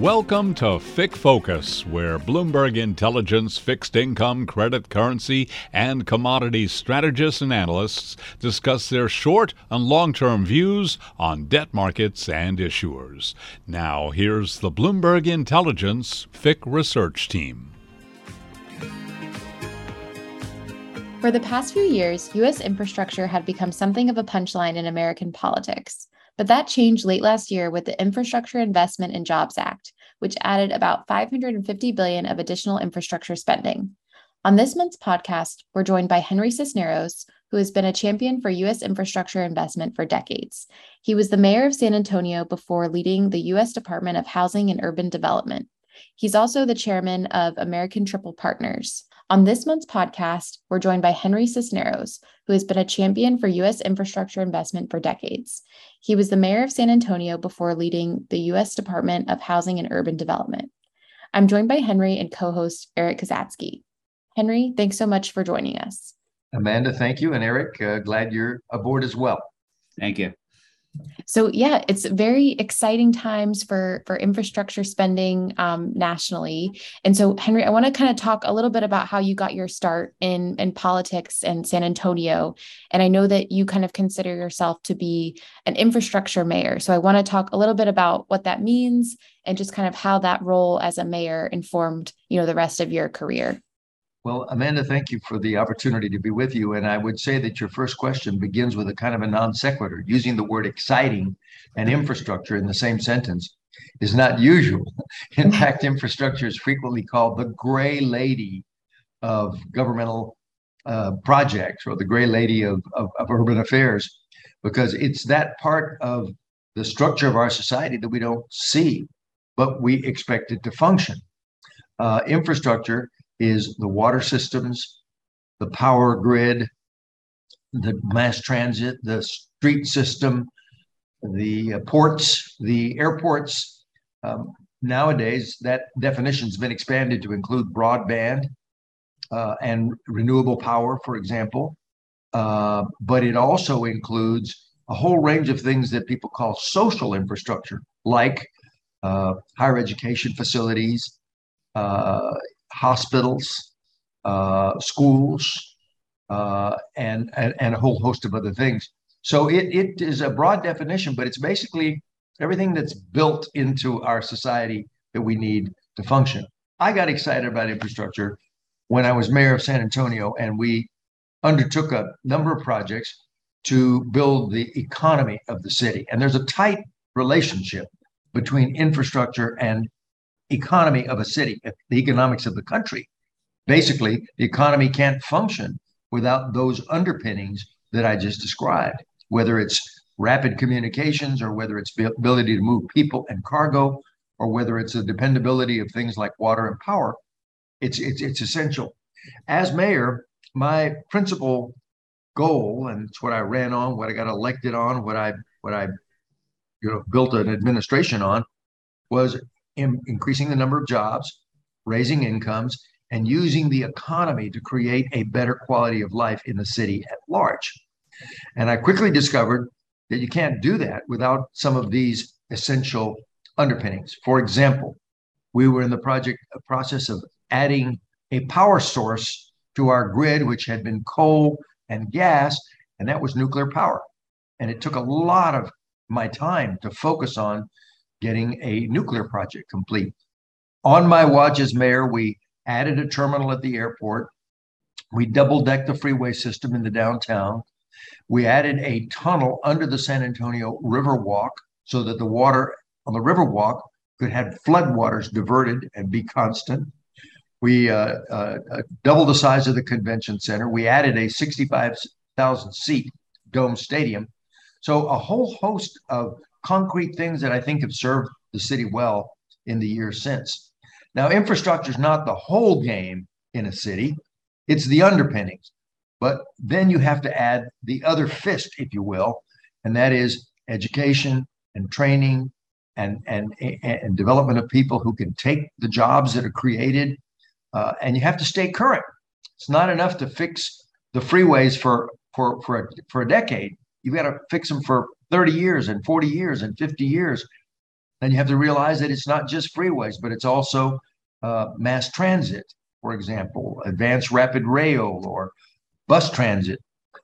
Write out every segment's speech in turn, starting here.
Welcome to FIC Focus, where Bloomberg Intelligence fixed income, credit, currency, and commodities strategists and analysts discuss their short and long term views on debt markets and issuers. Now, here's the Bloomberg Intelligence FIC research team. For the past few years, U.S. infrastructure had become something of a punchline in American politics. But that changed late last year with the Infrastructure Investment and Jobs Act, which added about 550 billion of additional infrastructure spending. On this month's podcast, we're joined by Henry Cisneros, who has been a champion for U.S. infrastructure investment for decades. He was the mayor of San Antonio before leading the U.S. Department of Housing and Urban Development. He's also the chairman of American Triple Partners. On this month's podcast, we're joined by Henry Cisneros, who has been a champion for U.S. infrastructure investment for decades. He was the mayor of San Antonio before leading the U.S. Department of Housing and Urban Development. I'm joined by Henry and co host Eric Kazatsky. Henry, thanks so much for joining us. Amanda, thank you. And Eric, uh, glad you're aboard as well. Thank you. So yeah, it's very exciting times for for infrastructure spending um, nationally. And so Henry, I want to kind of talk a little bit about how you got your start in in politics in San Antonio. And I know that you kind of consider yourself to be an infrastructure mayor. So I want to talk a little bit about what that means and just kind of how that role as a mayor informed you know the rest of your career. Well, Amanda, thank you for the opportunity to be with you. And I would say that your first question begins with a kind of a non sequitur. Using the word exciting and infrastructure in the same sentence is not usual. In fact, infrastructure is frequently called the gray lady of governmental uh, projects or the gray lady of, of, of urban affairs because it's that part of the structure of our society that we don't see, but we expect it to function. Uh, infrastructure is the water systems, the power grid, the mass transit, the street system, the uh, ports, the airports. Um, nowadays, that definition has been expanded to include broadband uh, and renewable power, for example. Uh, but it also includes a whole range of things that people call social infrastructure, like uh, higher education facilities, uh, hospitals, uh, schools, uh, and, and, and a whole host of other things. So it, it is a broad definition, but it's basically everything that's built into our society that we need to function. I got excited about infrastructure when I was mayor of San Antonio, and we undertook a number of projects to build the economy of the city. And there's a tight relationship between infrastructure and economy of a city, the economics of the country. Basically, the economy can't function without those underpinnings that I just described, whether it's rapid communications or whether it's the ability to move people and cargo or whether it's the dependability of things like water and power. It's, it's, it's essential. As mayor, my principal goal, and it's what I ran on, what I got elected on, what I what I you know built an administration on, was in increasing the number of jobs, raising incomes, and using the economy to create a better quality of life in the city at large. And I quickly discovered that you can't do that without some of these essential underpinnings. For example, we were in the project uh, process of adding a power source to our grid, which had been coal and gas, and that was nuclear power. And it took a lot of my time to focus on getting a nuclear project complete. On my watch as mayor, we added a terminal at the airport. We double decked the freeway system in the downtown. We added a tunnel under the San Antonio River Walk so that the water on the River Walk could have floodwaters diverted and be constant. We uh, uh, uh doubled the size of the convention center. We added a 65,000 seat dome stadium. So a whole host of concrete things that I think have served the city well in the years since. Now, infrastructure is not the whole game in a city, it's the underpinnings. But then you have to add the other fist, if you will, and that is education and training and, and, and development of people who can take the jobs that are created. Uh, and you have to stay current. It's not enough to fix the freeways for, for, for, a, for a decade. You've got to fix them for 30 years and 40 years and 50 years. then you have to realize that it's not just freeways, but it's also uh, mass transit, for example, advanced rapid rail or bus transit.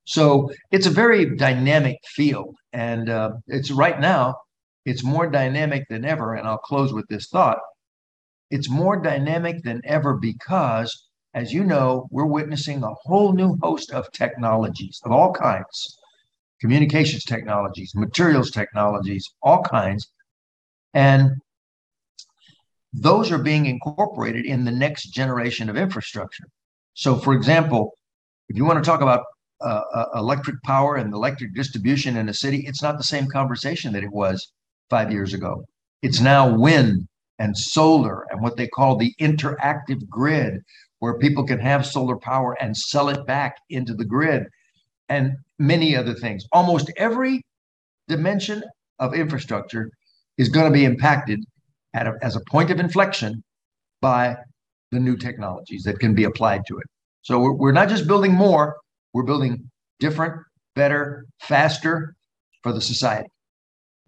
So it's a very dynamic field. And uh, it's right now, it's more dynamic than ever. And I'll close with this thought it's more dynamic than ever because, as you know, we're witnessing a whole new host of technologies of all kinds communications technologies, materials technologies, all kinds. And those are being incorporated in the next generation of infrastructure. So, for example, if you want to talk about uh, uh, electric power and electric distribution in a city, it's not the same conversation that it was five years ago. It's now wind and solar and what they call the interactive grid, where people can have solar power and sell it back into the grid, and many other things. Almost every dimension of infrastructure is going to be impacted a, as a point of inflection by the new technologies that can be applied to it. So we're, we're not just building more, we're building different, better, faster for the society.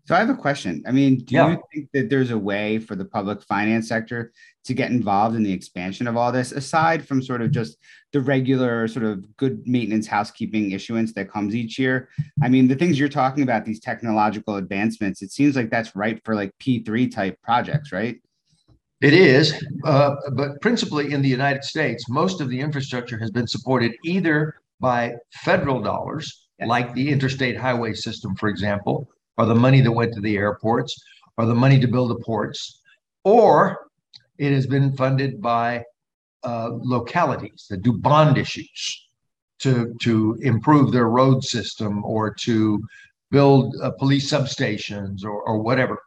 So I have a question. I mean, do yeah. you think that there's a way for the public finance sector to get involved in the expansion of all this, aside from sort of just the regular sort of good maintenance housekeeping issuance that comes each year? I mean, the things you're talking about, these technological advancements, it seems like that's right for like P3 type projects, right? It is, uh, but principally in the United States, most of the infrastructure has been supported either by federal dollars, like the interstate highway system, for example, or the money that went to the airports or the money to build the ports, or it has been funded by uh, localities that do bond issues to, to improve their road system or to build uh, police substations or, or whatever.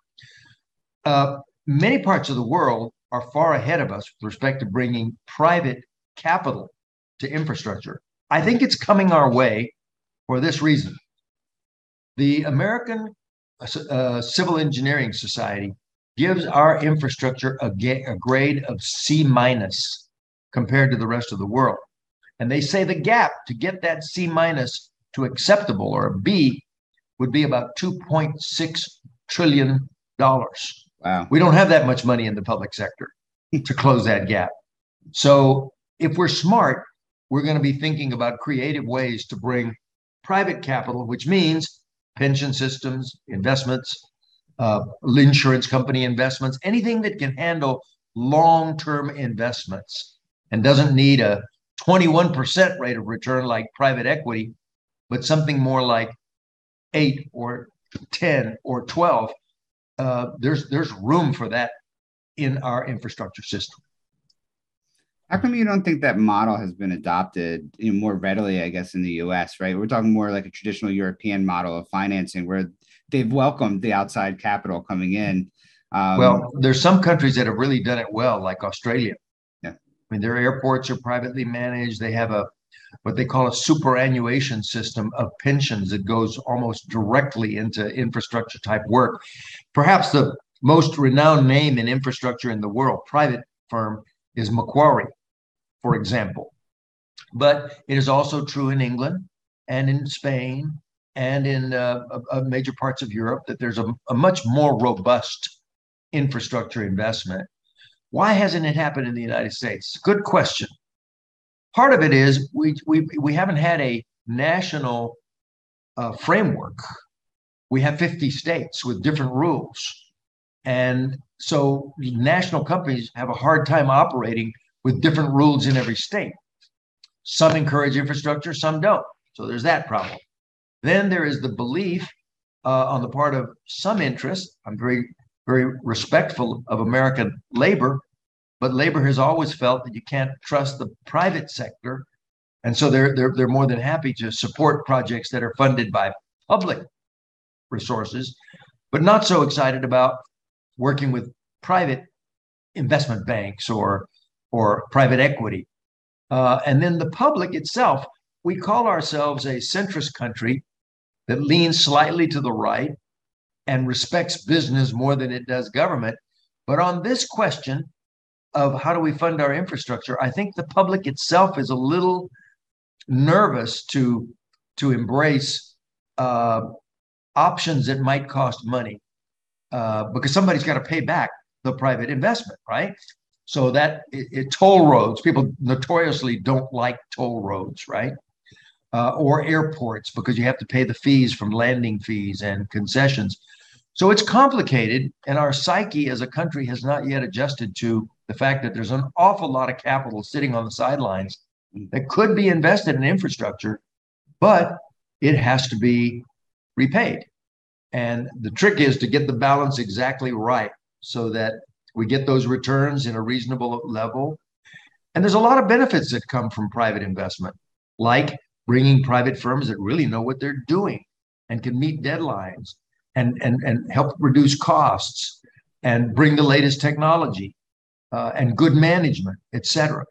Uh, many parts of the world are far ahead of us with respect to bringing private capital to infrastructure. I think it's coming our way for this reason. The American uh, Civil Engineering Society gives our infrastructure a, ga- a grade of C minus compared to the rest of the world. And they say the gap to get that C minus to acceptable or a B would be about 2.6 trillion dollars. Wow. We don't have that much money in the public sector to close that gap. So if we're smart, we're going to be thinking about creative ways to bring private capital, which means pension systems, investments, uh, insurance company investments, anything that can handle long term investments and doesn't need a 21% rate of return like private equity, but something more like eight or 10 or 12. Uh, there's there's room for that in our infrastructure system. How come you don't think that model has been adopted you know, more readily, I guess, in the US, right? We're talking more like a traditional European model of financing where they've welcomed the outside capital coming in. Um, well, there's some countries that have really done it well, like Australia. Yeah. I mean, their airports are privately managed. They have a what they call a superannuation system of pensions that goes almost directly into infrastructure type work. Perhaps the most renowned name in infrastructure in the world, private firm, is Macquarie for example. But it is also true in England and in Spain and in uh, major parts of Europe that there's a, a much more robust infrastructure investment. Why hasn't it happened in the United States? Good question. Part of it is we we we haven't had a national uh, framework. We have 50 states with different rules, and so national companies have a hard time operating with different rules in every state. Some encourage infrastructure, some don't. So there's that problem. Then there is the belief uh, on the part of some interests. I'm very, very respectful of American labor, but labor has always felt that you can't trust the private sector. And so they're, they're, they're more than happy to support projects that are funded by public resources, but not so excited about working with private investment banks or or private equity. Uh, and then the public itself, we call ourselves a centrist country that leans slightly to the right and respects business more than it does government. But on this question of how do we fund our infrastructure, I think the public itself is a little nervous to to embrace uh, options that might cost money. uh, because somebody's got to pay back the private investment, right? So that it, it, toll roads, people notoriously don't like toll roads, right? Uh, or airports because you have to pay the fees from landing fees and concessions. So it's complicated, and our psyche as a country has not yet adjusted to the fact that there's an awful lot of capital sitting on the sidelines that could be invested in infrastructure, but it has to be repaid. And the trick is to get the balance exactly right so that we get those returns in a reasonable level. And there's a lot of benefits that come from private investment, like bringing private firms that really know what they're doing and can meet deadlines and, and, and help reduce costs and bring the latest technology uh, and good management, et cetera.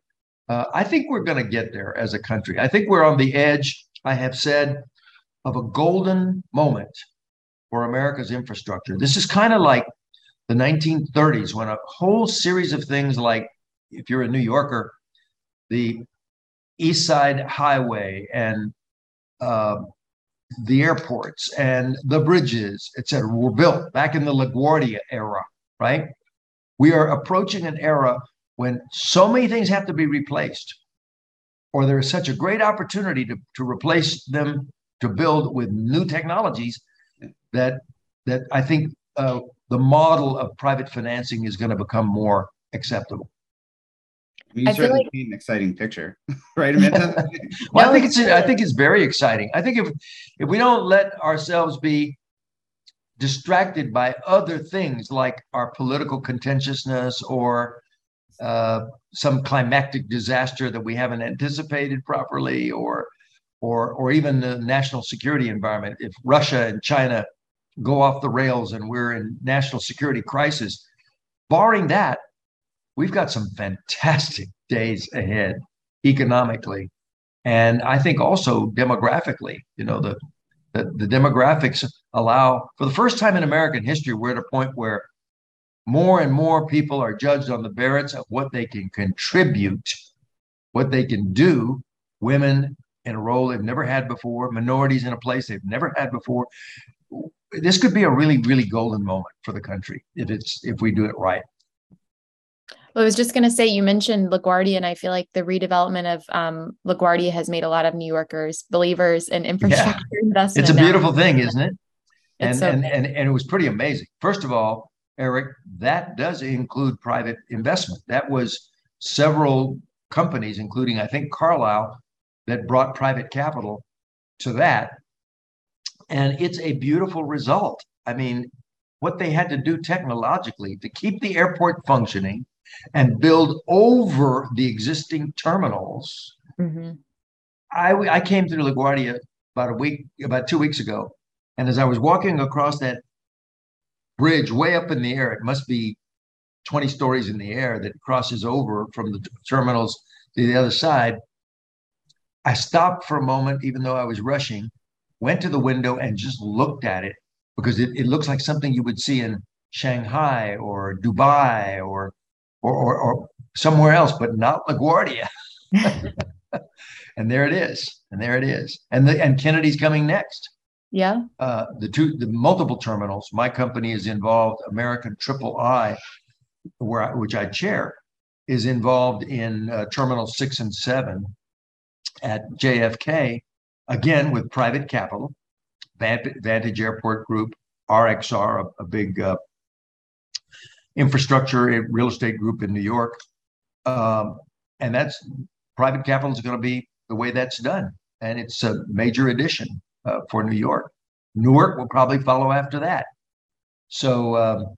Uh, I think we're going to get there as a country. I think we're on the edge, I have said, of a golden moment for America's infrastructure. This is kind of like the 1930s when a whole series of things like, if you're a New Yorker, the East Side Highway and uh, the airports and the bridges, et cetera, were built back in the LaGuardia era, right? We are approaching an era when so many things have to be replaced, or there is such a great opportunity to, to replace them to build with new technologies that that I think uh, the model of private financing is going to become more acceptable. You I certainly like... paint an exciting picture, right, Amanda? well, I think it's I think it's very exciting. I think if if we don't let ourselves be distracted by other things like our political contentiousness or uh, some climactic disaster that we haven't anticipated properly, or or or even the national security environment. If Russia and China go off the rails and we're in national security crisis. Barring that, we've got some fantastic days ahead economically. And I think also demographically, you know, the, the, the demographics allow, for the first time in American history, we're at a point where more and more people are judged on the merits of what they can contribute, what they can do. Women in a role they've never had before, minorities in a place they've never had before this could be a really, really golden moment for the country if it's if we do it right. Well, I was just going to say, you mentioned LaGuardia, and I feel like the redevelopment of um, LaGuardia has made a lot of New Yorkers believers in infrastructure yeah. investment. It's a beautiful now. thing, isn't it? And, so and, and, and it was pretty amazing. First of all, Eric, that does include private investment. That was several companies, including, I think, Carlyle, that brought private capital to that and it's a beautiful result. I mean, what they had to do technologically to keep the airport functioning and build over the existing terminals. Mm-hmm. I, I came through LaGuardia about a week, about two weeks ago. And as I was walking across that bridge way up in the air, it must be 20 stories in the air that crosses over from the terminals to the other side. I stopped for a moment, even though I was rushing, went to the window and just looked at it because it, it looks like something you would see in Shanghai or Dubai or or, or, or somewhere else, but not LaGuardia. and there it is, and there it is, and the and Kennedy's coming next. Yeah. Uh, the two, the multiple terminals. My company is involved. American Triple I, where I, which I chair, is involved in uh, Terminal Six and Seven at JFK, again with private capital, Vantage Airport Group, RXR, a, a big uh, infrastructure real estate group in New York. Um, and that's private capital is going to be the way that's done. And it's a major addition uh, for New York. Newark will probably follow after that. So um,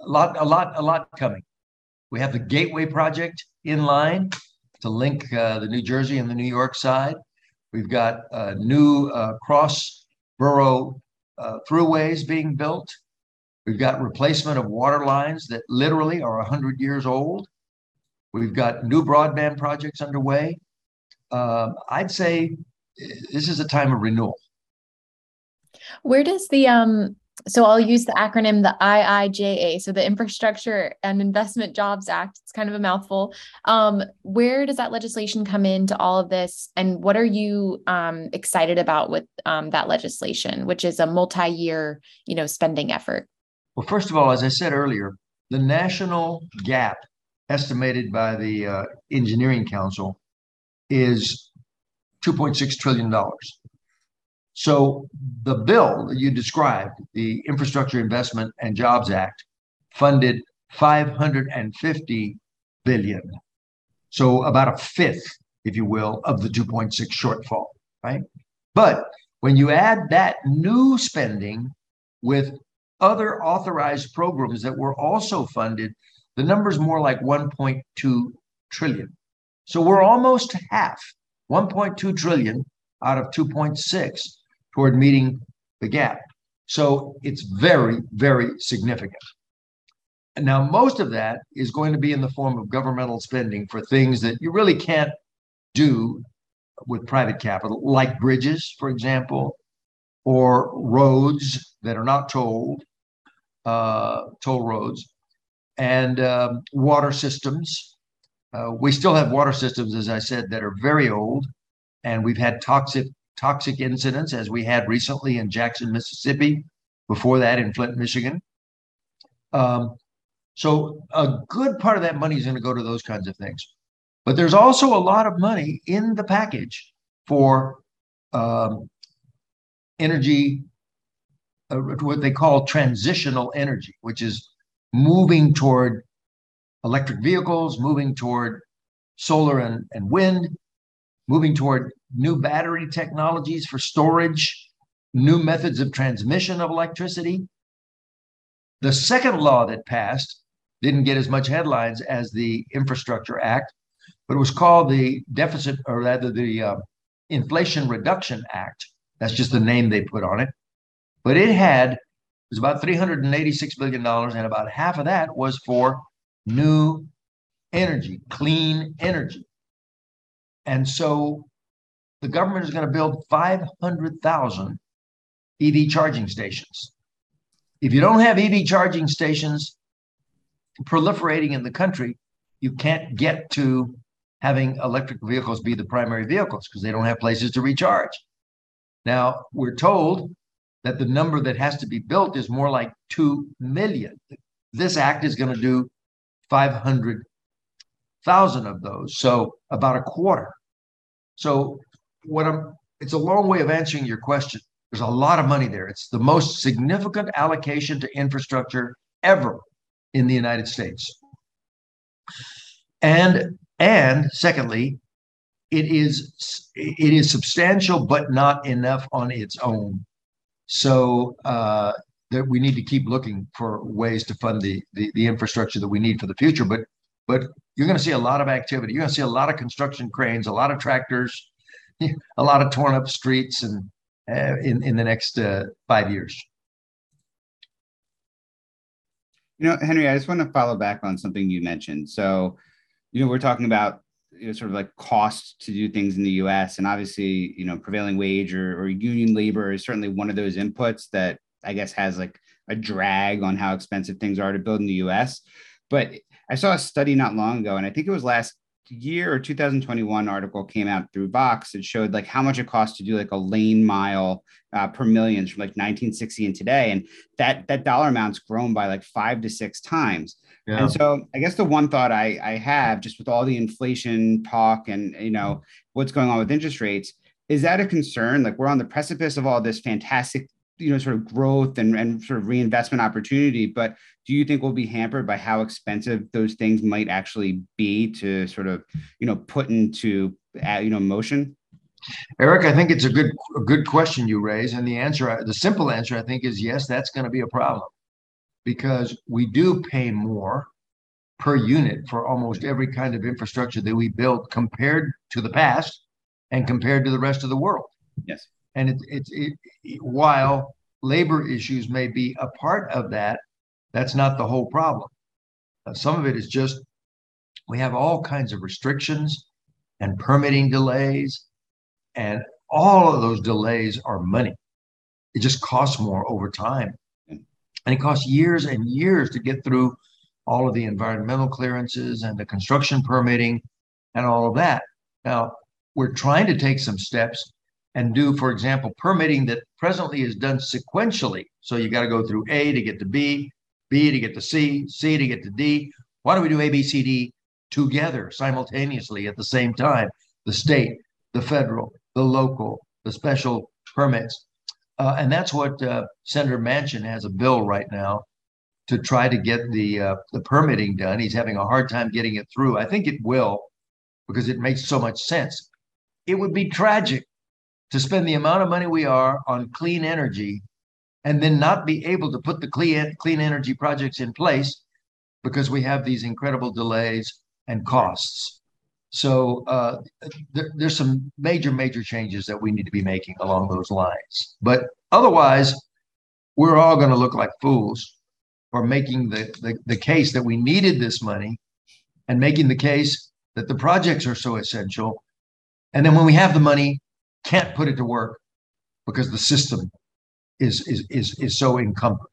a lot, a lot, a lot coming. We have the Gateway project in line to link uh, the New Jersey and the New York side. We've got uh, new uh, cross borough uh, throughways being built. We've got replacement of water lines that literally are 100 years old. We've got new broadband projects underway. Um, I'd say this is a time of renewal. Where does the um so I'll use the acronym the IIJA, so the Infrastructure and Investment Jobs Act. It's kind of a mouthful. Um, where does that legislation come into all of this, and what are you um, excited about with um, that legislation, which is a multi-year, you know, spending effort? Well, first of all, as I said earlier, the national gap estimated by the uh, Engineering Council is $2.6 trillion. So the bill that you described, the Infrastructure Investment and Jobs Act, funded 550 billion. So about a fifth, if you will, of the 2.6 shortfall, right? But when you add that new spending with other authorized programs that were also funded, the number is more like 1.2 trillion. So we're almost half, 1.2 trillion out of 2.6 toward meeting the gap. So it's very, very significant. Now, most of that is going to be in the form of governmental spending for things that you really can't do with private capital, like bridges, for example, or roads that are not tolled, uh, toll roads, and um, water systems. Uh, we still have water systems, as I said, that are very old, and we've had toxic toxic incidents, as we had recently in Jackson, Mississippi, before that in Flint, Michigan. Um, so a good part of that money is going to go to those kinds of things. But there's also a lot of money in the package for um, energy, uh, what they call transitional energy, which is moving toward electric vehicles, moving toward solar and, and wind, moving toward new battery technologies for storage, new methods of transmission of electricity. The second law that passed didn't get as much headlines as the Infrastructure Act, but it was called the Deficit, or rather the uh, Inflation Reduction Act. That's just the name they put on it. But it had, it was about $386 billion, and about half of that was for new energy, clean energy. And so the government is going to build 500,000 EV charging stations. If you don't have EV charging stations proliferating in the country, you can't get to having electric vehicles be the primary vehicles because they don't have places to recharge. Now, we're told that the number that has to be built is more like 2 million. This act is going to do 500,000 of those, so about a quarter. So what I'm it's a long way of answering your question. There's a lot of money there. It's the most significant allocation to infrastructure ever in the United States. And and secondly, it is it is substantial but not enough on its own. So uh, that we need to keep looking for ways to fund the, the the infrastructure that we need for the future. But but you're going to see a lot of activity. You're going to see a lot of construction cranes, a lot of tractors, a lot of torn up streets, and uh, in in the next uh, five years. You know, Henry, I just want to follow back on something you mentioned. So, you know, we're talking about you know, sort of like cost to do things in the U.S. and obviously, you know, prevailing wage or, or union labor is certainly one of those inputs that I guess has like a drag on how expensive things are to build in the U.S. But I saw a study not long ago, and I think it was last year or 2021 article came out through Vox. It showed like how much it costs to do like a lane mile uh, per millions from like 1960 and today, and that that dollar amount's grown by like five to six times. Yeah. And so I guess the one thought I, I have just with all the inflation talk and you know what's going on with interest rates is that a concern? Like we're on the precipice of all this fantastic you know sort of growth and, and sort of reinvestment opportunity but do you think we'll be hampered by how expensive those things might actually be to sort of you know put into uh, you know motion? Eric i think it's a good a good question you raise and the answer the simple answer i think is yes that's going to be a problem. Because we do pay more per unit for almost every kind of infrastructure that we build compared to the past and compared to the rest of the world. Yes and it's it, it, it, while labor issues may be a part of that, that's not the whole problem. Uh, some of it is just we have all kinds of restrictions and permitting delays, and all of those delays are money. It just costs more over time. And it costs years and years to get through all of the environmental clearances and the construction permitting and all of that. Now, we're trying to take some steps and do, for example, permitting that presently is done sequentially. So you got to go through A to get to B, B to get to C, C to get to D. Why don't we do A, B, C, D together simultaneously at the same time? The state, the federal, the local, the special permits. Uh, and that's what uh, Senator Manchin has a bill right now to try to get the uh, the permitting done. He's having a hard time getting it through. I think it will because it makes so much sense. It would be tragic to spend the amount of money we are on clean energy and then not be able to put the clean clean energy projects in place because we have these incredible delays and costs. So uh, there, there's some major, major changes that we need to be making along those lines. But otherwise, we're all going to look like fools for making the, the, the case that we needed this money and making the case that the projects are so essential. And then when we have the money, can't put it to work because the system is is is, is so encumbered.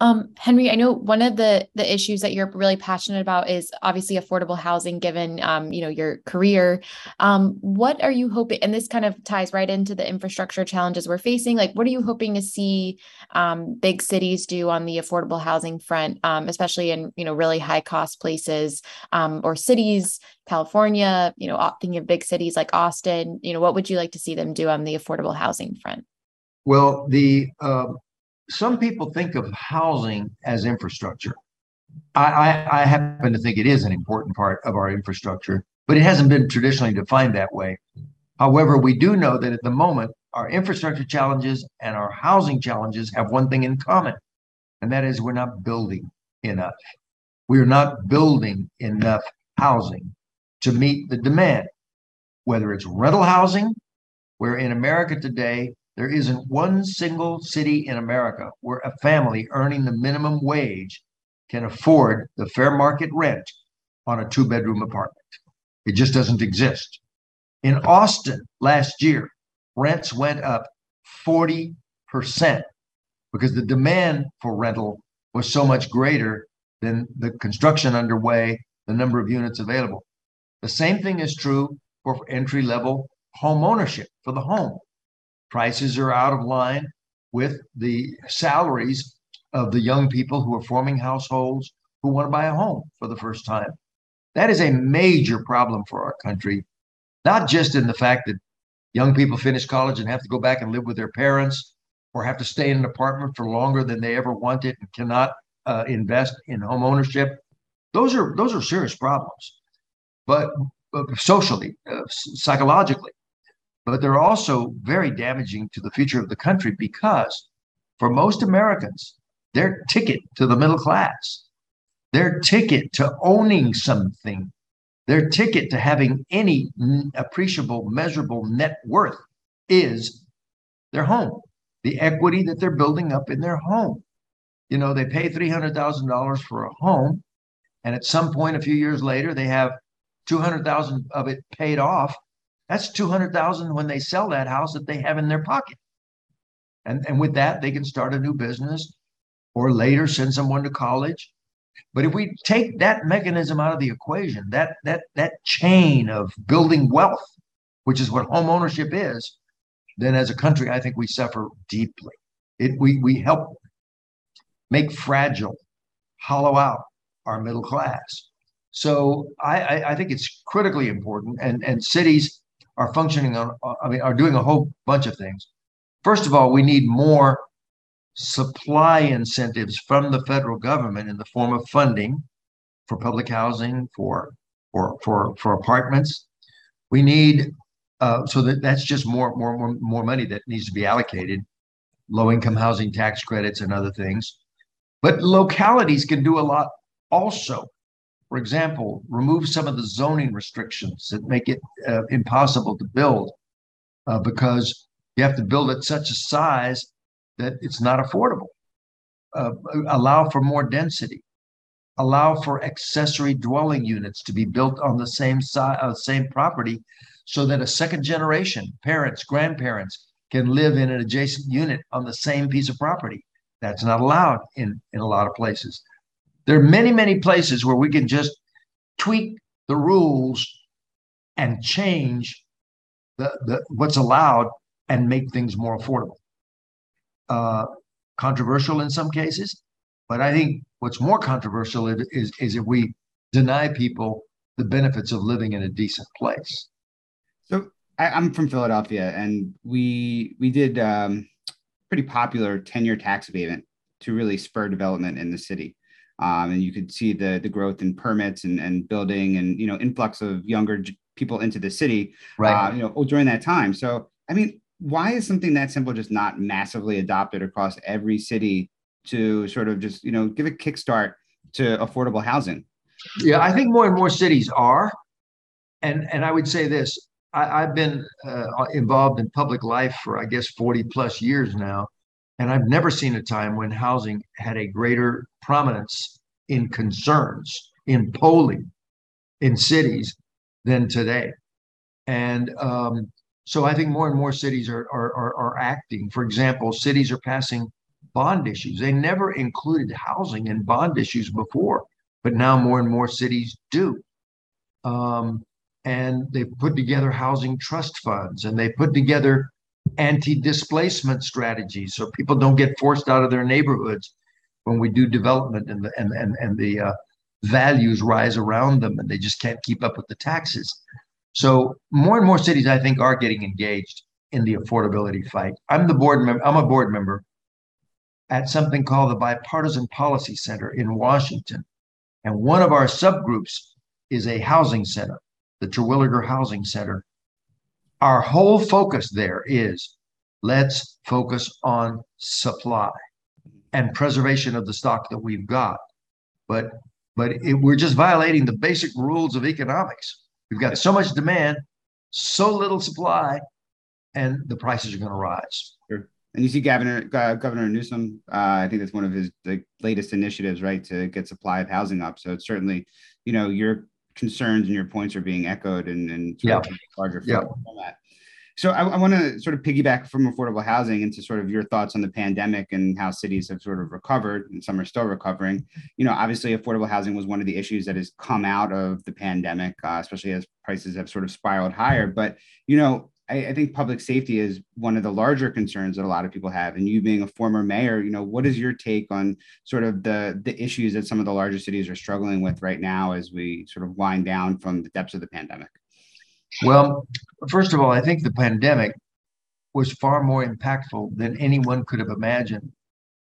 Um, Henry, I know one of the the issues that you're really passionate about is obviously affordable housing, given um, you know your career. Um, what are you hoping? And this kind of ties right into the infrastructure challenges we're facing. Like, what are you hoping to see um, big cities do on the affordable housing front, um, especially in you know really high cost places um, or cities, California? You know, thinking of big cities like Austin. You know, what would you like to see them do on the affordable housing front? Well, the some people think of housing as infrastructure. I, I, I, happen to think it is an important part of our infrastructure, but it hasn't been traditionally defined that way. However, we do know that at the moment, our infrastructure challenges and our housing challenges have one thing in common, and that is we're not building enough. We are not building enough housing to meet the demand, whether it's rental housing, where in America today, there isn't one single city in America where a family earning the minimum wage can afford the fair market rent on a two bedroom apartment. It just doesn't exist. In Austin last year, rents went up 40% because the demand for rental was so much greater than the construction underway, the number of units available. The same thing is true for entry level home ownership for the home prices are out of line with the salaries of the young people who are forming households who want to buy a home for the first time. That is a major problem for our country, not just in the fact that young people finish college and have to go back and live with their parents or have to stay in an apartment for longer than they ever wanted and cannot uh, invest in home ownership. Those are those are serious problems, but, but socially, uh, psychologically, but they're also very damaging to the future of the country because for most Americans, their ticket to the middle class, their ticket to owning something, their ticket to having any appreciable, measurable net worth is their home, the equity that they're building up in their home. You know, they pay $300,000 for a home, and at some point a few years later, they have 200,000 of it paid off that's 200,000 when they sell that house that they have in their pocket. And, and with that, they can start a new business or later send someone to college. But if we take that mechanism out of the equation, that that that chain of building wealth, which is what home ownership is, then as a country, I think we suffer deeply. It we we help make fragile, hollow out our middle class. So I, I, I think it's critically important, and and cities are functioning on, I mean, are doing a whole bunch of things. First of all, we need more supply incentives from the federal government in the form of funding for public housing, for for for for apartments. We need uh, so that that's just more more more more money that needs to be allocated, low income housing tax credits and other things. But localities can do a lot also for example, remove some of the zoning restrictions that make it uh, impossible to build uh, because you have to build at such a size that it's not affordable. Uh, allow for more density. Allow for accessory dwelling units to be built on the same side, uh, same property, so that a second generation, parents, grandparents, can live in an adjacent unit on the same piece of property. That's not allowed in in a lot of places. There are many, many places where we can just tweak the rules and change the, the what's allowed and make things more affordable. Uh, controversial in some cases. But I think what's more controversial is, is if we deny people the benefits of living in a decent place. So I, am from Philadelphia, and we we did um, pretty popular 10-year tax abatement to really spur development in the city. Um, and you could see the the growth in permits and, and building and you know influx of younger people into the city right. uh, you know during that time. So i mean why is something that simple just not massively adopted across every city to sort of just you know give a kickstart to affordable housing? Yeah i think more and more cities are. And and i would say this I, have been uh, involved in public life for i guess 40 plus years now and i've never seen a time when housing had a greater prominence in concerns in polling in cities than today and um, so I think more and more cities are, are, are, are acting. For example, cities are passing bond issues. They never included housing in bond issues before, but now more and more cities do. Um, and they put together housing trust funds and they put together anti-displacement strategies so people don't get forced out of their neighborhoods when we do development and the and and, and the uh, values rise around them and they just can't keep up with the taxes so more and more cities, I think, are getting engaged in the affordability fight. I'm the board member. I'm a board member at something called the Bipartisan Policy Center in Washington, and one of our subgroups is a housing center, the Terwilliger Housing Center. Our whole focus there is let's focus on supply and preservation of the stock that we've got. But but it, we're just violating the basic rules of economics We've got so much demand, so little supply, and the prices are going to rise. Sure. And you see Governor uh, Governor Newsom. Uh, I think that's one of his latest initiatives, right, to get supply of housing up. So it's certainly, you know, your concerns and your points are being echoed and and yeah. larger yeah. format. So I, I want to sort of piggyback from affordable housing into sort of your thoughts on the pandemic and how cities have sort of recovered and some are still recovering. You know, obviously affordable housing was one of the issues that has come out of the pandemic, uh, especially as prices have sort of spiraled higher. But, you know, I, I, think public safety is one of the larger concerns that a lot of people have. And you being a former mayor, you know, what is your take on sort of the the issues that some of the larger cities are struggling with right now as we sort of wind down from the depths of the pandemic? Well, first of all, I think the pandemic was far more impactful than anyone could have imagined.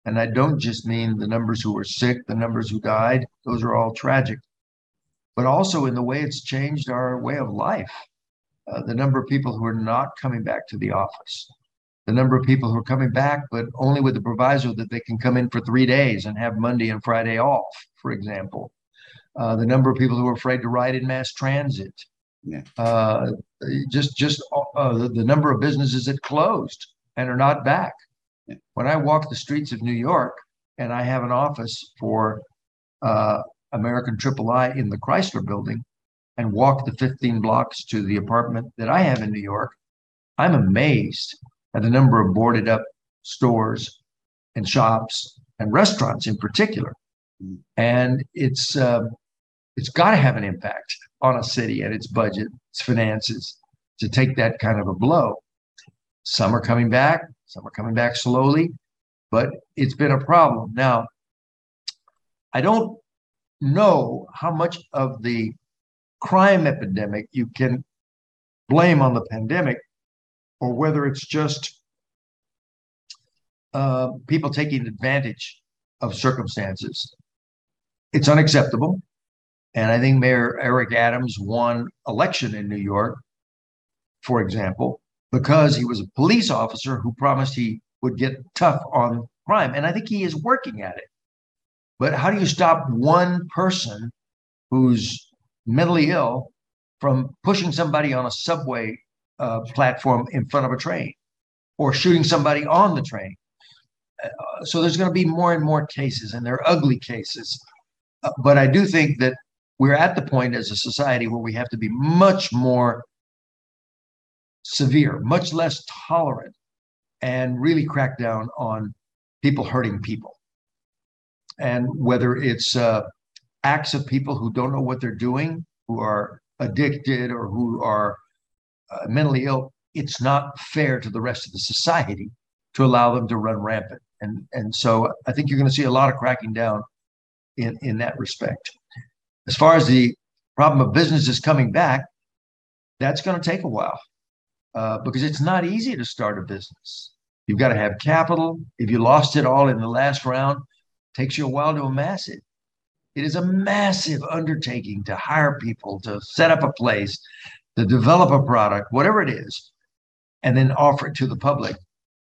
And I don't just mean the numbers who were sick, the numbers who died, those are all tragic, but also in the way it's changed our way of life. Uh, the number of people who are not coming back to the office, the number of people who are coming back, but only with the proviso that they can come in for three days and have Monday and Friday off, for example. Uh, the number of people who are afraid to ride in mass transit, yeah. Uh, just just uh, the, number of businesses that closed and are not back. Yeah. When I walk the streets of New York and I have an office for uh, American AAA in the Chrysler building and walk the 15 blocks to the apartment that I have in New York, I'm amazed at the number of boarded up stores and shops and restaurants in particular. And it's uh, it's got to have an impact on a city and its budget, its finances, to take that kind of a blow. Some are coming back, some are coming back slowly, but it's been a problem. Now, I don't know how much of the crime epidemic you can blame on the pandemic or whether it's just uh, people taking advantage of circumstances. It's unacceptable. And I think Mayor Eric Adams won election in New York, for example, because he was a police officer who promised he would get tough on crime. And I think he is working at it. But how do you stop one person who's mentally ill from pushing somebody on a subway uh, platform in front of a train or shooting somebody on the train? Uh, so there's going to be more and more cases, and they're ugly cases. Uh, but I do think that we're at the point as a society where we have to be much more severe, much less tolerant, and really crack down on people hurting people. And whether it's uh, acts of people who don't know what they're doing, who are addicted or who are uh, mentally ill, it's not fair to the rest of the society to allow them to run rampant. And and so I think you're going to see a lot of cracking down in in that respect. As far as the problem of businesses coming back, that's going to take a while uh, because it's not easy to start a business. You've got to have capital. If you lost it all in the last round, takes you a while to amass it. It is a massive undertaking to hire people, to set up a place, to develop a product, whatever it is, and then offer it to the public.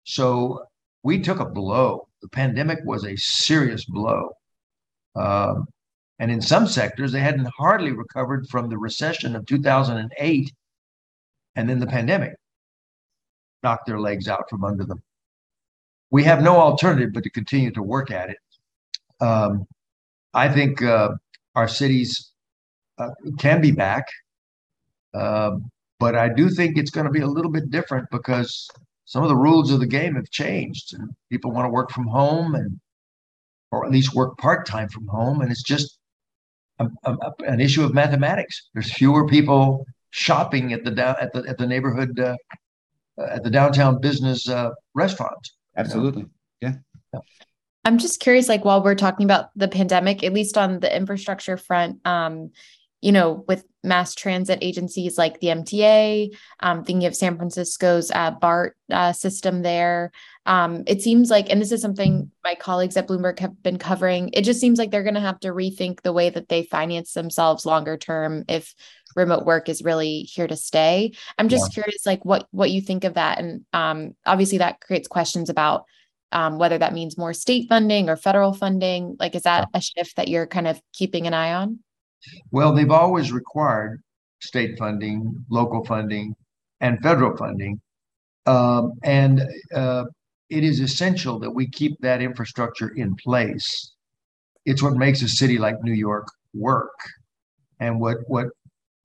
So we took a blow. The pandemic was a serious blow. Um, and in some sectors, they hadn't hardly recovered from the recession of 2008 and then the pandemic knocked their legs out from under them. We have no alternative but to continue to work at it. Um, I think uh, our cities uh, can be back, uh, but I do think it's going to be a little bit different because some of the rules of the game have changed, and people want to work from home and, or at least work part time from home, and it's just a, a, an issue of mathematics. There's fewer people shopping at the down at the at the neighborhood uh, at the downtown business uh, restaurants. Absolutely, yeah. yeah. I'm just curious, like while we're talking about the pandemic, at least on the infrastructure front, um, you know, with mass transit agencies like the MTA, um, thinking of San Francisco's uh, BART uh, system there, um, it seems like, and this is something my colleagues at Bloomberg have been covering, it just seems like they're going to have to rethink the way that they finance themselves longer term if remote work is really here to stay. I'm just yeah. curious, like what what you think of that, and um, obviously that creates questions about um, whether that means more state funding or federal funding. Like, is that a shift that you're kind of keeping an eye on? Well, they've always required state funding, local funding, and federal funding, um, and uh, it is essential that we keep that infrastructure in place. It's what makes a city like New York work, and what what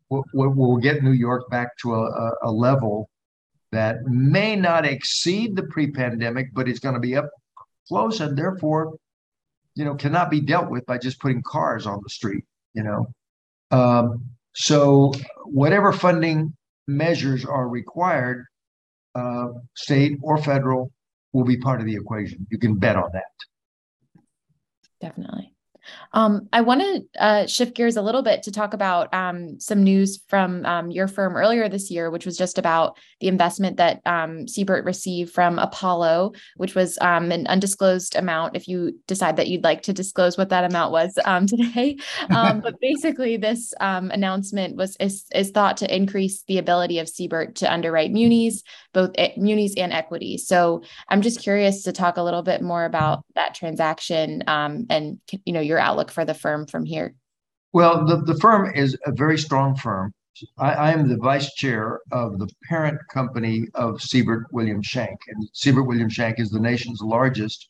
what will get New York back to a, a level that may not exceed the pre-pandemic, but it's going to be up close and therefore, you know, cannot be dealt with by just putting cars on the street. You know, um, so whatever funding measures are required, uh, state or federal, will be part of the equation. You can bet on that. Definitely. Um, I want to uh, shift gears a little bit to talk about um, some news from um, your firm earlier this year, which was just about the investment that um, Siebert received from Apollo, which was um, an undisclosed amount. If you decide that you'd like to disclose what that amount was um, today, but basically, this announcement was is, is thought to increase the ability of Siebert to underwrite munis, both munis and equity. So I'm just curious to talk a little bit more about that transaction and you know your your outlook for the firm from here? Well, the, the firm is a very strong firm. I, I am the vice chair of the parent company of Siebert Williams Shank. And Siebert Williams Shank is the nation's largest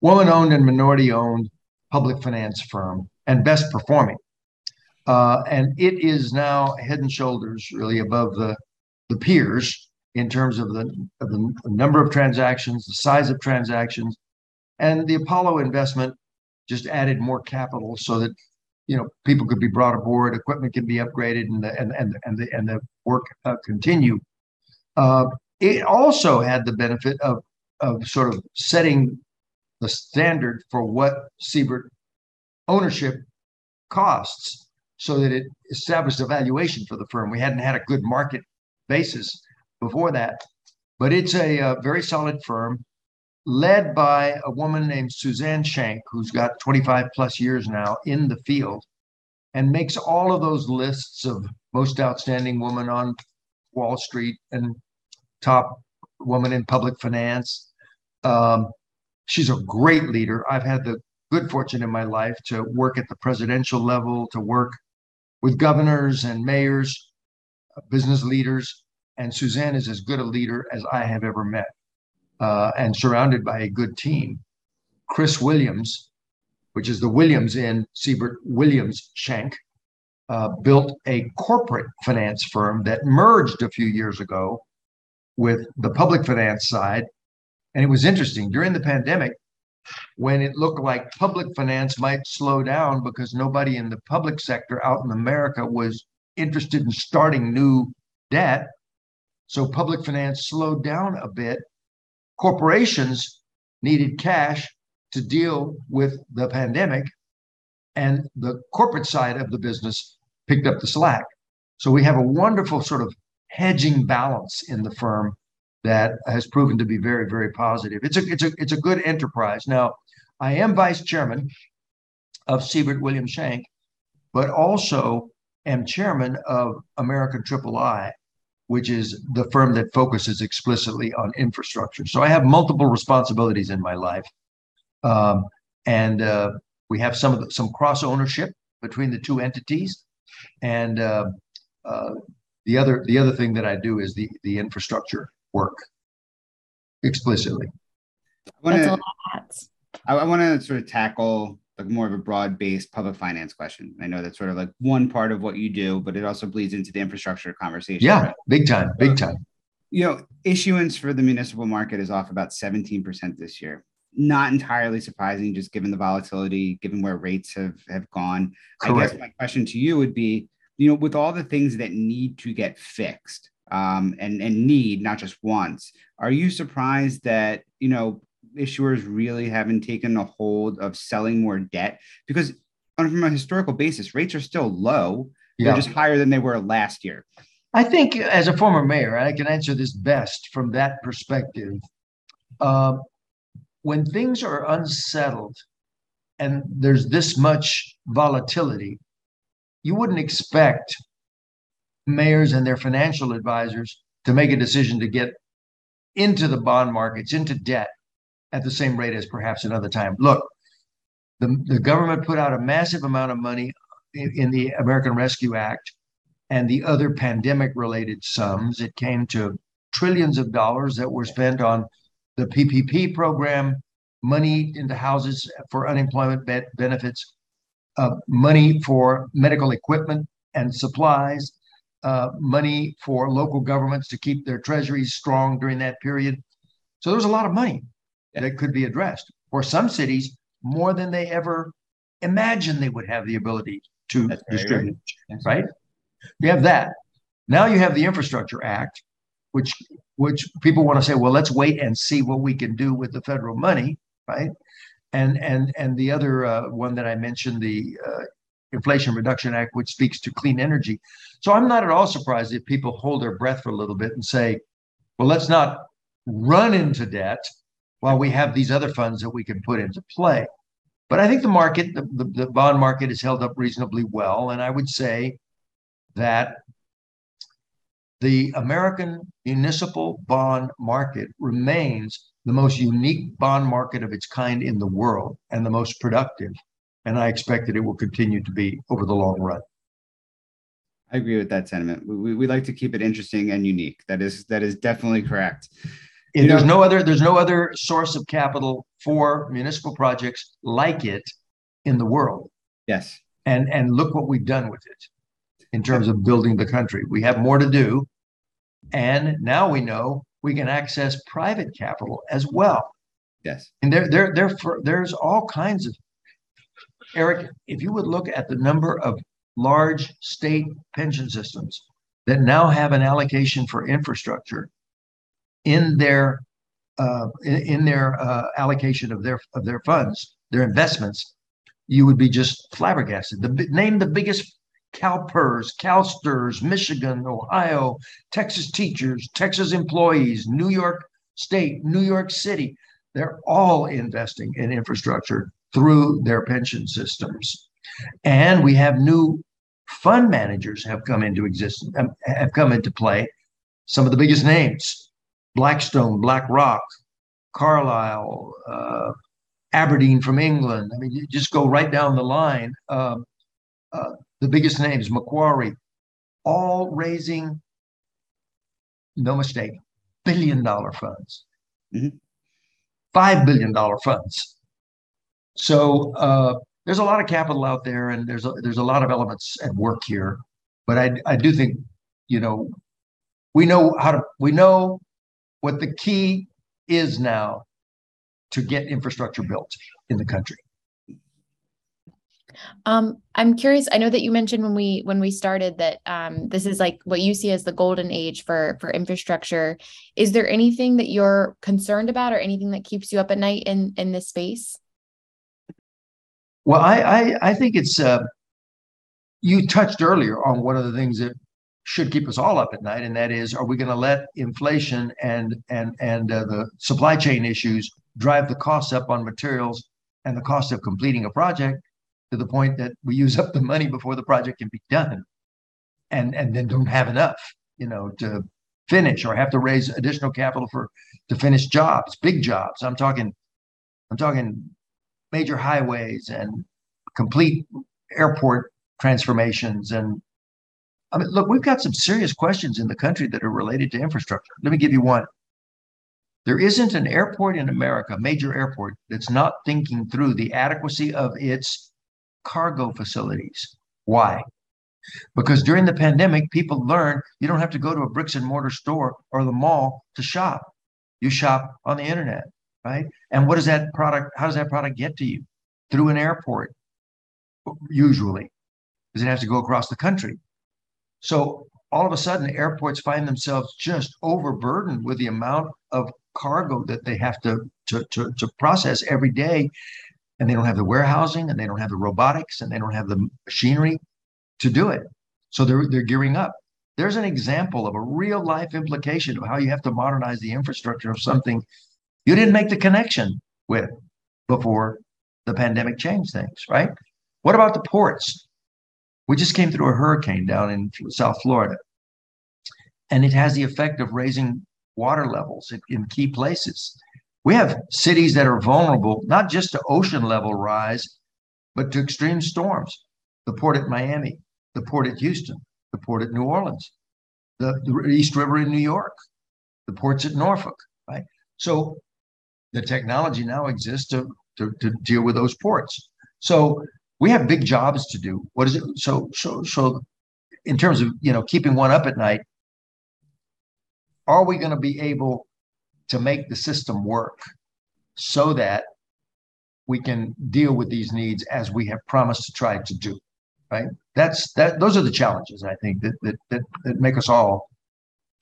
woman owned and minority owned public finance firm and best performing. Uh, and it is now head and shoulders really above the, the peers in terms of the, of the number of transactions, the size of transactions, and the Apollo investment just added more capital so that you know people could be brought aboard, equipment can be upgraded, and the and and and the and the work uh, continue. Uh, it also had the benefit of of sort of setting the standard for what Siebert ownership costs, so that it established a valuation for the firm. We hadn't had a good market basis before that, but it's a, a very solid firm led by a woman named Suzanne Shank, who's got 25 plus years now in the field and makes all of those lists of most outstanding woman on Wall Street and top woman in public finance. Um, she's a great leader. I've had the good fortune in my life to work at the presidential level, to work with governors and mayors, business leaders. And Suzanne is as good a leader as I have ever met uh, and surrounded by a good team. Chris Williams, which is the Williams in Siebert Williams Shank, uh, built a corporate finance firm that merged a few years ago with the public finance side. And it was interesting during the pandemic when it looked like public finance might slow down because nobody in the public sector out in America was interested in starting new debt. So public finance slowed down a bit corporations needed cash to deal with the pandemic, and the corporate side of the business picked up the slack. So we have a wonderful sort of hedging balance in the firm that has proven to be very, very positive. It's a it's a it's a good enterprise. Now, I am vice chairman of Siebert William Shank, but also am chairman of American Triple I, which is the firm that focuses explicitly on infrastructure. So I have multiple responsibilities in my life, um, and uh, we have some of the, some cross ownership between the two entities, and uh, uh, the other the other thing that I do is the the infrastructure work explicitly. I That's a lot of hats. I, I want to sort of tackle like more of a broad-based public finance question. I know that's sort of like one part of what you do, but it also bleeds into the infrastructure conversation. Yeah, right? big time, big time. You know, issuance for the municipal market is off about 17% this year. Not entirely surprising, just given the volatility, given where rates have have gone. Correct. I guess my question to you would be, you know, with all the things that need to get fixed, um, and and need not just once, are you surprised that you know issuers really haven't taken a hold of selling more debt because from a historical basis, rates are still low. They're just higher than they were last year. I think, as a former mayor, I can answer this best from that perspective. Uh, when things are unsettled and there's this much volatility, you wouldn't expect mayors and their financial advisors to make a decision to get into the bond markets, into debt at the same rate as perhaps another time. Look, the, the government put out a massive amount of money in, in the American Rescue Act and the other pandemic related sums. It came to trillions of dollars that were spent on the PPP program, money into houses for unemployment be- benefits, uh, money for medical equipment and supplies, uh, money for local governments to keep their treasuries strong during that period. So there was a lot of money that could be addressed. For some cities, more than they ever imagined they would have the ability to That's distribute. Right? You have that. Now you have the Infrastructure Act, which which people want to say, well, let's wait and see what we can do with the federal money, right? And and and the other uh, one that I mentioned, the uh, Inflation Reduction Act, which speaks to clean energy. So I'm not at all surprised if people hold their breath for a little bit and say, well, let's not run into debt while we have these other funds that we can put into play. But I think the market, the, the, the bond market is held up reasonably well. And I would say that the American municipal bond market remains the most unique bond market of its kind in the world and the most productive. And I expect that it will continue to be over the long run. I agree with that sentiment. We, we like to keep it interesting and unique. That is that is definitely correct. There's no other there's no other source of capital for municipal projects like it in the world. Yes. And and look what we've done with it in terms of building the country. We have more to do. And now we know we can access private capital as well. Yes. And there there there there's all kinds of Eric, if you would look at the number of large state pension systems that now have an allocation for infrastructure in their uh, in, in, their uh, allocation of their of their funds, their investments, you would be just flabbergasted. The name the biggest CalPERS, CalSTRS, Michigan, Ohio, Texas teachers, Texas employees, New York State, New York City. They're all investing in infrastructure through their pension systems. And we have new fund managers have come into existence, um, have come into play. Some of the biggest names Blackstone, BlackRock, Carlyle, uh, Aberdeen from England. I mean, you just go right down the line. Uh, uh, the biggest names, Macquarie, all raising, no mistake, billion dollar funds, mm-hmm. $5 billion funds. So uh, there's a lot of capital out there, and there's a, there's a lot of elements at work here. But I, I do think, you know, we know how to, we know what the key is now to get infrastructure built in the country. Um, I'm curious. I know that you mentioned when we when we started that um, this is like what you see as the golden age for for infrastructure. Is there anything that you're concerned about, or anything that keeps you up at night in in this space? Well, I I, I think it's. Uh, you touched earlier on one of the things that should keep us all up at night, and that is, are we going to let inflation and and and uh, the supply chain issues drive the costs up on materials and the cost of completing a project to the point that we use up the money before the project can be done? And and then don't have enough you know to finish or have to raise additional capital for to finish jobs big jobs. I'm talking i'm talking major highways and complete airport transformations and i mean look we've got some serious questions in the country that are related to infrastructure let me give you one there isn't an airport in America, major airport, that's not thinking through the adequacy of its cargo facilities. Why? Because during the pandemic, people learned you don't have to go to a bricks and mortar store or the mall to shop. You shop on the internet, right? And what does that product, how does that product get to you? Through an airport, usually, because it has to go across the country. So all of a sudden, airports find themselves just overburdened with the amount of cargo that they have to, to, to, to process every day. And they don't have the warehousing and they don't have the robotics and they don't have the machinery to do it. So they're, they're gearing up. There's an example of a real life implication of how you have to modernize the infrastructure of something you didn't make the connection with before the pandemic changed things, right? What about the ports? We just came through a hurricane down in South Florida, and it has the effect of raising water levels in, in key places. We have cities that are vulnerable, not just to ocean level rise, but to extreme storms. The port at Miami, the port at Houston, the port at New Orleans, the, the East River in New York, the ports at Norfolk, right? So the technology now exists to, to, to deal with those ports. So we have big jobs to do. What is it? So, so, so in terms of, you know, keeping one up at night, are we going to be able to make the system work so that we can deal with these needs as we have promised to try to do right that's that those are the challenges i think that that that, that make us all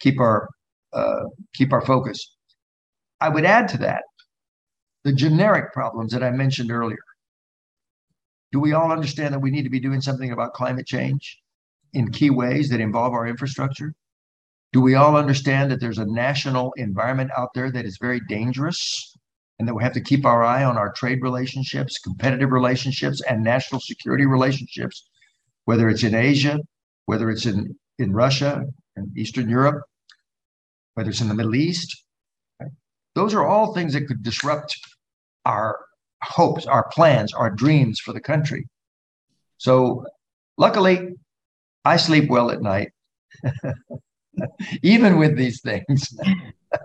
keep our uh, keep our focus i would add to that the generic problems that i mentioned earlier do we all understand that we need to be doing something about climate change in key ways that involve our infrastructure do we all understand that there's a national environment out there that is very dangerous and that we have to keep our eye on our trade relationships, competitive relationships, and national security relationships, whether it's in Asia, whether it's in, in Russia and Eastern Europe, whether it's in the Middle East? Those are all things that could disrupt our hopes, our plans, our dreams for the country. So, luckily, I sleep well at night. even with these things.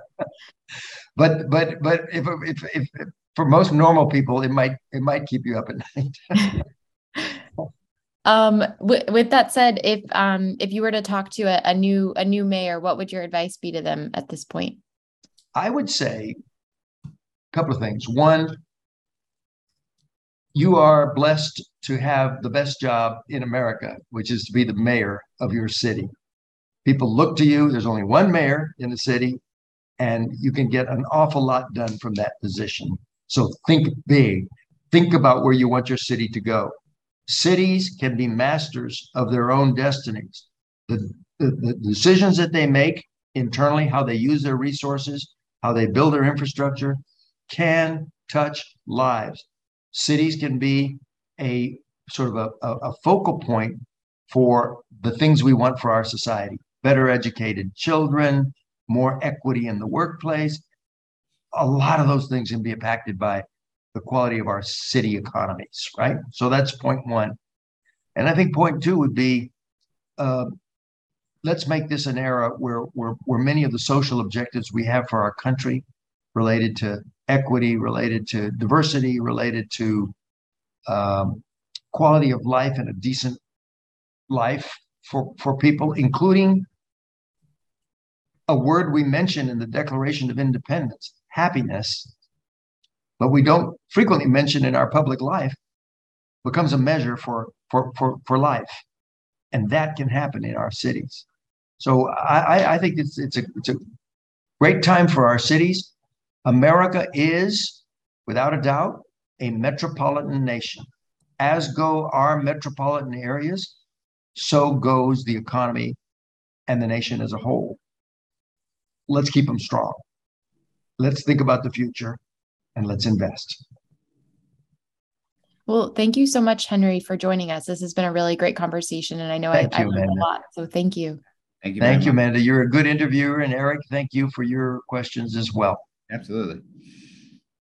but but but if, if if if for most normal people, it might it might keep you up at night. um with, with that said if um if you were to talk to a, a new a new mayor what would your advice be to them at this point i would say a couple of things one you are blessed to have the best job in america which is to be the mayor of your city People look to you. There's only one mayor in the city, and you can get an awful lot done from that position. So think big. Think about where you want your city to go. Cities can be masters of their own destinies. The, the, the decisions that they make internally, how they use their resources, how they build their infrastructure, can touch lives. Cities can be a sort of a, a, focal point for the things we want for our society better educated children, more equity in the workplace. A lot of those things can be impacted by the quality of our city economies, right? So that's point one. And I think point two would be uh, let's make this an era where, where, where many of the social objectives we have for our country related to equity, related to diversity, related to um, quality of life and a decent life for, for people, including a word we mention in the Declaration of Independence, happiness, but we don't frequently mention in our public life becomes a measure for for for, for life, and that can happen in our cities. So I, I think it's it's a it's a great time for our cities. America is, without a doubt, a metropolitan nation. As go our metropolitan areas, so goes the economy and the nation as a whole. Let's keep them strong. Let's think about the future and let's invest. Well, thank you so much, Henry, for joining us. This has been a really great conversation, and I know I, I learned a lot. So thank you. Thank you. Thank you, Amanda. You're a good interviewer, and Eric, thank you for your questions as well. Absolutely.